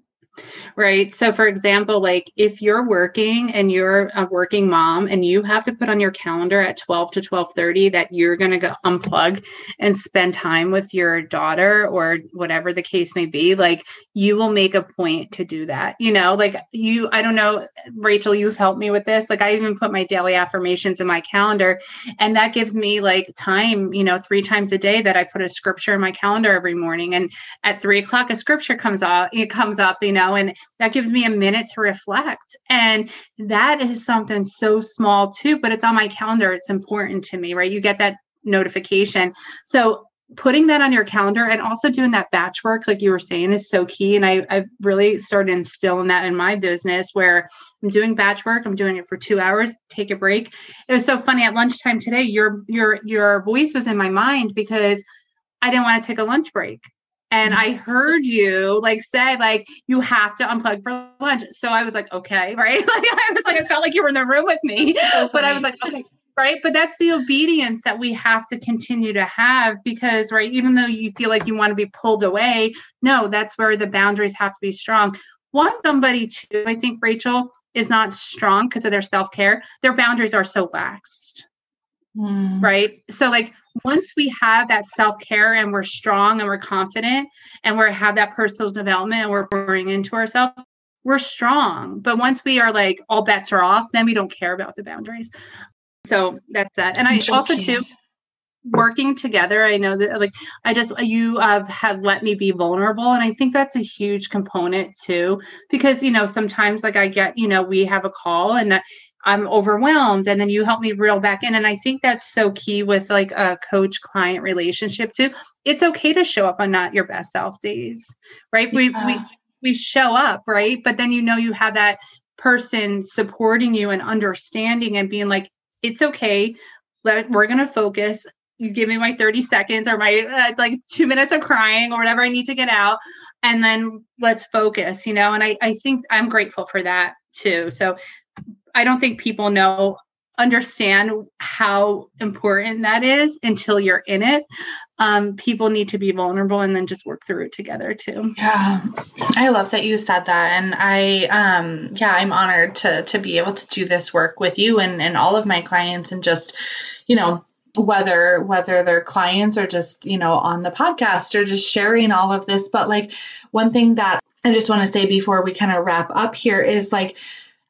right? So, for example, like if you're working and you're a working mom and you have to put on your calendar at 12 to 12:30 that you're going to go unplug and spend time with your daughter or whatever the case may be, like you will make a point to do that. You know, like you I don't know, Rachel, you've helped me with this. Like I even put my daily affirmations in my calendar and that gives me like time, you know, three times a day that I put a scripture in my calendar every morning. And at three o'clock, a scripture comes up, it comes up, you know, and that gives me a minute to reflect. And that is something so small too, but it's on my calendar. It's important to me, right? You get that notification. So putting that on your calendar and also doing that batch work, like you were saying, is so key. And I, I've really started instilling that in my business where I'm doing batch work. I'm doing it for two hours, take a break. It was so funny at lunchtime today, your your your voice was in my mind because I didn't want to take a lunch break and I heard you like say like you have to unplug for lunch. So I was like, okay, [laughs] right? Like I was like, I felt like you were in the room with me, but I was like, okay, right? But that's the obedience that we have to continue to have because, right, even though you feel like you want to be pulled away, no, that's where the boundaries have to be strong. One somebody too, I think Rachel is not strong because of their self care. Their boundaries are so laxed. Mm. Right. So, like, once we have that self care and we're strong and we're confident and we have that personal development and we're pouring into ourselves, we're strong. But once we are like all bets are off, then we don't care about the boundaries. So that's that. And I also too working together i know that like i just you uh, have let me be vulnerable and i think that's a huge component too because you know sometimes like i get you know we have a call and I'm overwhelmed. And then you help me reel back in. And I think that's so key with like a coach client relationship too. It's okay to show up on not your best self days, right? Yeah. We, we, we show up, right? But then you know you have that person supporting you and understanding and being like, it's okay. Let, we're going to focus. You give me my 30 seconds or my uh, like two minutes of crying or whatever I need to get out. And then let's focus, you know? And I, I think I'm grateful for that too. So I don't think people know understand how important that is until you're in it. Um, people need to be vulnerable and then just work through it together too. Yeah, I love that you said that, and I, um, yeah, I'm honored to to be able to do this work with you and and all of my clients, and just, you know, whether whether they're clients or just you know on the podcast or just sharing all of this but like one thing that i just want to say before we kind of wrap up here is like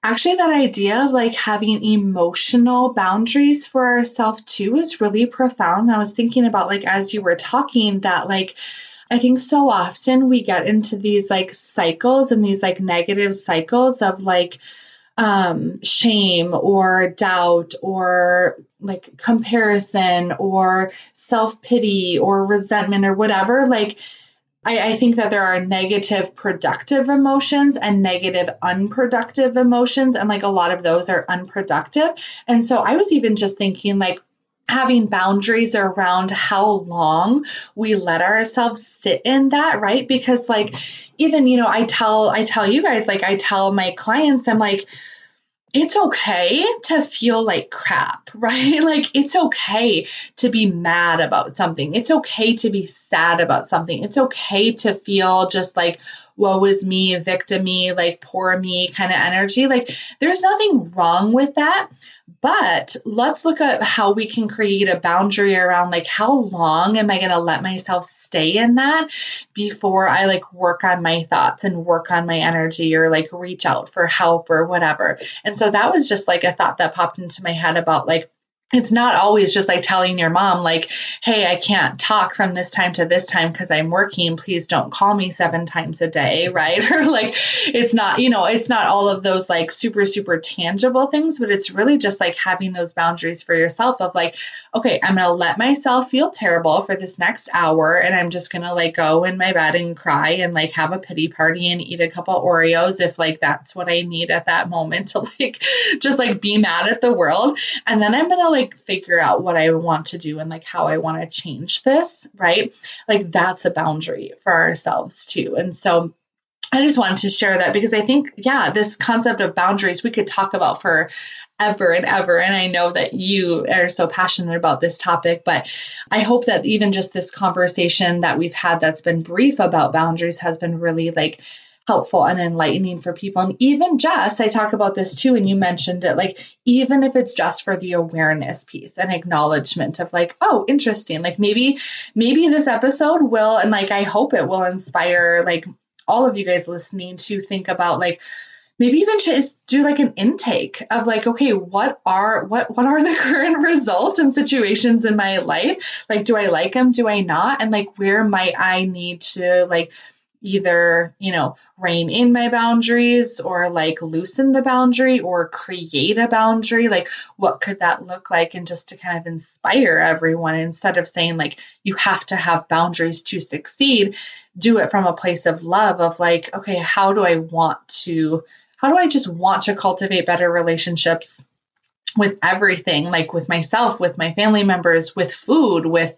actually that idea of like having emotional boundaries for ourselves too is really profound. I was thinking about like as you were talking that like I think so often we get into these like cycles and these like negative cycles of like um, shame or doubt or like comparison or self pity or resentment or whatever. Like, I, I think that there are negative productive emotions and negative unproductive emotions. And like a lot of those are unproductive. And so I was even just thinking, like, having boundaries around how long we let ourselves sit in that right because like even you know i tell i tell you guys like i tell my clients i'm like it's okay to feel like crap, [laughs] right? Like it's okay to be mad about something. It's okay to be sad about something. It's okay to feel just like woe is me, victim me, like poor me kind of energy. Like there's nothing wrong with that. But let's look at how we can create a boundary around like how long am I going to let myself stay in that before I like work on my thoughts and work on my energy or like reach out for help or whatever. And so that was just like a thought that popped into my head about like it's not always just like telling your mom like hey i can't talk from this time to this time because i'm working. Please don't call me seven times a day [laughs] right? Or like it's not you know it's not all of those like super super tangible things but it's really just like having those boundaries for yourself of like okay i'm gonna let myself feel terrible for this next hour and i'm just gonna like go in my bed and cry and like have a pity party and eat a couple oreos if like that's what i need at that moment to [laughs] like just like be mad at the world. And then i'm gonna like like figure out what I want to do and like how I want to change this, right? Like that's a boundary for ourselves too. And so I just wanted to share that because I think, yeah, this concept of boundaries we could talk about for ever and ever. And I know that you are so passionate about this topic, but I hope that even just this conversation that we've had that's been brief about boundaries has been really like helpful and enlightening for people. And even just, I talk about this too, and you mentioned it, like, even if it's just for the awareness piece and acknowledgement of like, oh, interesting. Like maybe, maybe this episode will, and like, I hope it will inspire like all of you guys listening to think about like, maybe even just do like an intake of like okay what are what what are the [laughs] current results and situations in my life like do i like them do i not and like where might i need to like either, you know, rein in my boundaries or like loosen the boundary or create a boundary. Like, what could that look like? And just to kind of inspire everyone instead of saying, like, you have to have boundaries to succeed, do it from a place of love of like, okay, how do I want to, how do I just want to cultivate better relationships? With everything, like with myself, with my family members, with food, with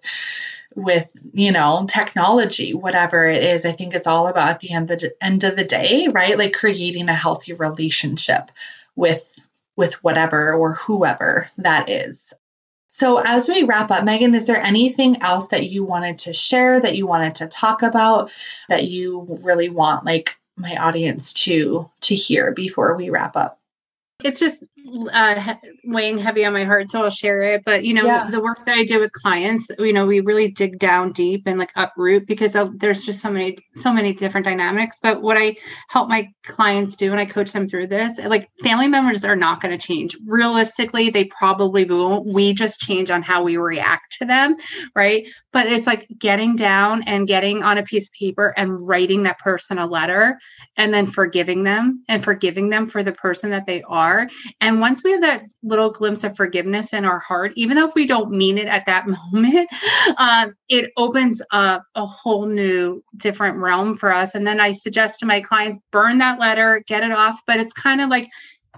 with you know technology whatever it is i think it's all about at the end of the end of the day right? Like creating a healthy relationship with with whatever or whoever that is. So as we wrap up meghan is there anything else that you wanted to share that you wanted to talk about that you really want like my audience to to hear before we wrap up? It's just uh, weighing heavy on my heart, so I'll share it. But you know, yeah. the work that I do with clients, you know, we really dig down deep and like uproot because there's just so many, so many different dynamics. But what I help my clients do, and I coach them through this, like family members are not going to change. Realistically, they probably won't. We just change on how we react to them, right? But it's like getting down and getting on a piece of paper and writing that person a letter, and then forgiving them and forgiving them for the person that they are, and once we have that little glimpse of forgiveness in our heart, even though if we don't mean it at that [laughs] moment, um, it opens up a whole new different realm for us. And then I suggest to my clients, burn that letter, get it off. But it's kind of like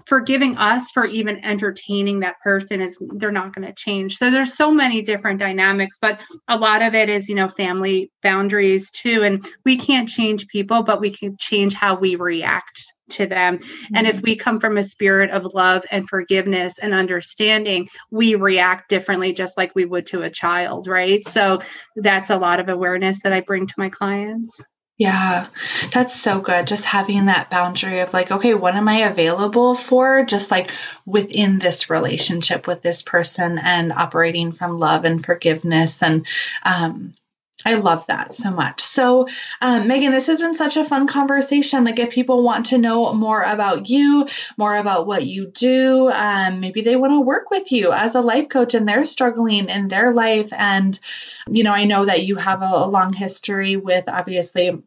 forgiving us for even entertaining that person is they're not going to change so there's so many different dynamics but a lot of it is you know family boundaries too and we can't change people but we can change how we react to them. Mm-hmm. And if mm-hmm. we come from a spirit of love and forgiveness and understanding, we react differently, just like we would to a child, right? So that's a lot of awareness that I bring to my clients. Yeah, that's so good. Just having that boundary of like, okay, what am I available for? Just like within this relationship with this person and operating from love and forgiveness. And um, I love that so much. So, um, Meghan, this has been such a fun conversation. Like, if people want to know more about you, more about what you do, um, maybe they want to work with you as a life coach and they're struggling in their life. And, you know, I know that you have a, a long history with obviously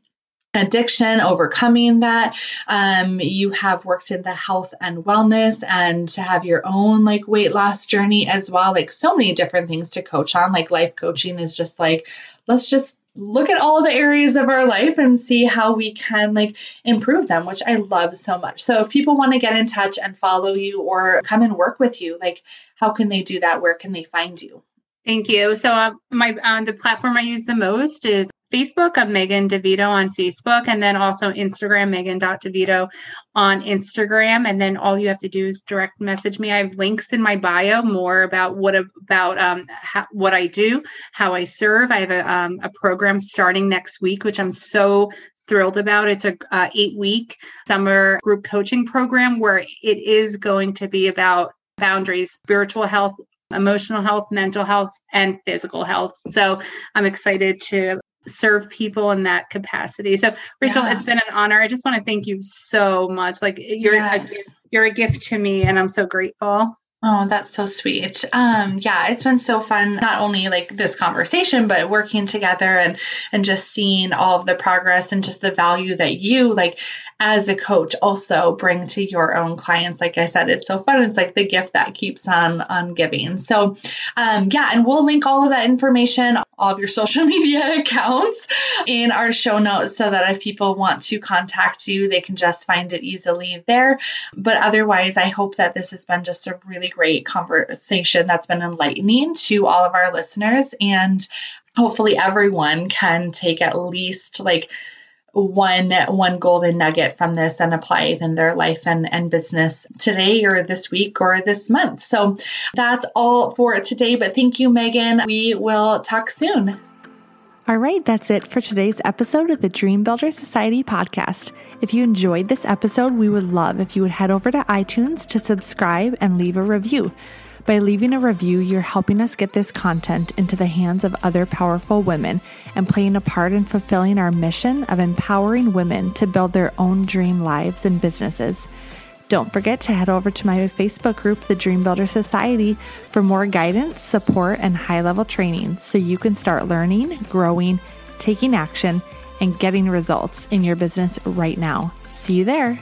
addiction, overcoming that. Um, you have worked in the health and wellness and to have your own like weight loss journey as well. Like so many different things to coach on. Like life coaching is just like, let's just look at all the areas of our life and see how we can like improve them, which I love so much. So if people want to get in touch and follow you or come and work with you, like how can they do that? Where can they find you? Thank you. So uh, my uh, the platform I use the most is Facebook. I'm Meghan DeVito on Facebook, and then also Instagram, Meghan.DeVito on Instagram. And then all you have to do is direct message me. I have links in my bio more about what about um, how, what I do, how I serve. I have a, um, a program starting next week, which I'm so thrilled about. It's a uh, eight week summer group coaching program where it is going to be about boundaries, spiritual health, emotional health, mental health, and physical health. So I'm excited to serve people in that capacity. So Rachel, yeah. it's been an honor. I just want to thank you so much. Like you're yes. a, you're a gift to me and I'm so grateful. Oh, that's so sweet. Um, yeah, it's been so fun, not only like this conversation, but working together and and just seeing all of the progress and just the value that you like as a coach also bring to your own clients. Like I said, it's so fun. It's like the gift that keeps on on giving. So um, yeah, and we'll link all of that information, all of your [laughs] social media accounts in our show notes so that if people want to contact you, they can just find it easily there. But otherwise, I hope that this has been just a really great conversation that's been enlightening to all of our listeners and hopefully everyone can take at least like one one golden nugget from this and apply it in their life and, and business today or this week or this month. So that's all for today. But thank you, Meghan. We will talk soon. All right, that's it for today's episode of the Dream Builder Society podcast. If you enjoyed this episode, we would love if you would head over to iTunes to subscribe and leave a review. By leaving a review, you're helping us get this content into the hands of other powerful women and playing a part in fulfilling our mission of empowering women to build their own dream lives and businesses. Don't forget to head over to my Facebook group, the Dream Builder Society, for more guidance, support, and high level training so you can start learning, growing, taking action, and getting results in your business right now. See you there.